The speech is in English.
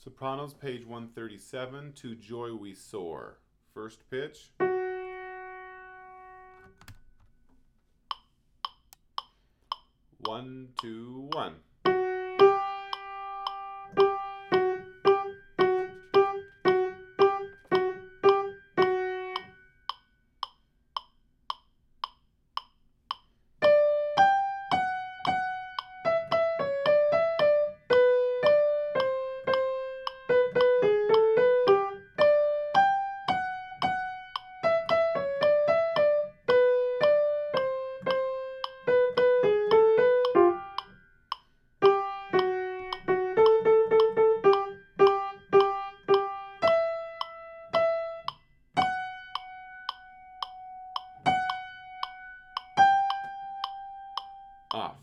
Sopranos, page 137, To Joy We Soar. First pitch. One, two, one. off.